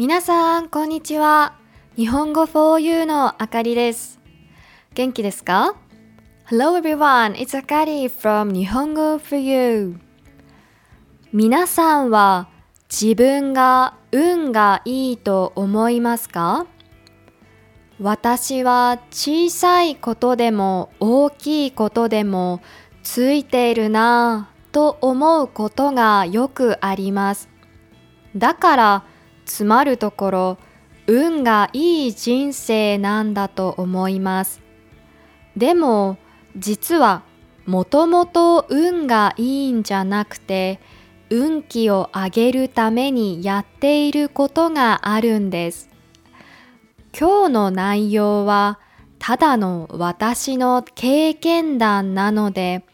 皆さん、こんにちは。日本語 for you のあかりです。元気ですか ?Hello everyone, it's Akari from 日本語 for you. 皆さんは自分が運がいいと思いますか？私は小さいことでも大きいことでもついているなぁと思うことがよくあります。だからつまるところ運がいい人生なんだと思います。でも実はもともと運がいいんじゃなくて運気を上げるためにやっていることがあるんです。今日の内容はただの私の経験談なので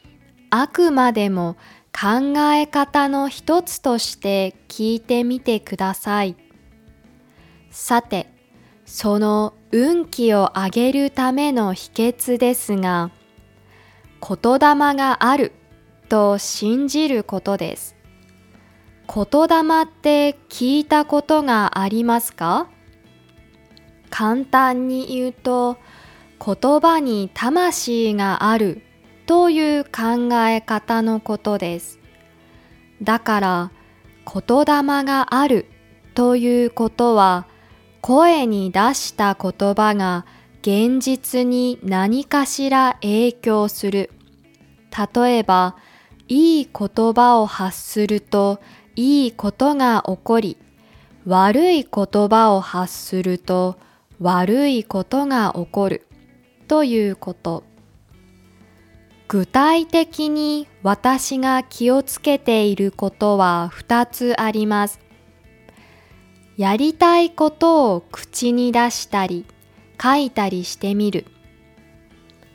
あくまでも考え方の一つとして聞いてみてください。さて、その運気を上げるための秘訣ですが、言霊があると信じることです。言霊って聞いたことがありますか？簡単に言うと、言葉に魂があるという考え方のことです。だから言霊があるということは声に出した言葉が現実に何かしら影響する。例えば、いい言葉を発するといいことが起こり、悪い言葉を発すると悪いことが起こるということ。具体的に私が気をつけていることは2つあります。やりたいことを口に出したり書いたりしてみる。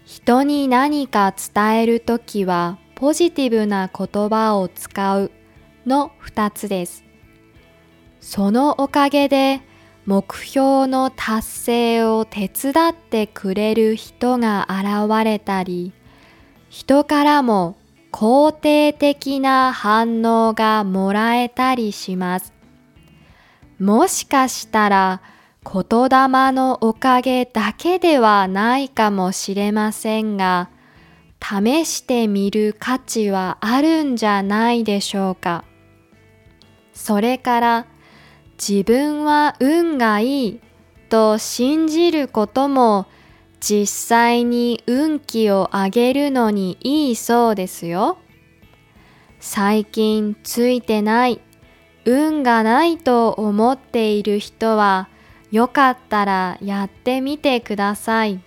人に何か伝えるときはポジティブな言葉を使うの2つです。そのおかげで目標の達成を手伝ってくれる人が現れたり、人からも肯定的な反応がもらえたりします。もしかしたら言霊のおかげだけではないかもしれませんが、試してみる価値はあるんじゃないでしょうか。それから自分は運がいいと信じることも実際に運気を上げるのにいいそうですよ。最近ついてない、運がないと思っている人はよかったらやってみてください。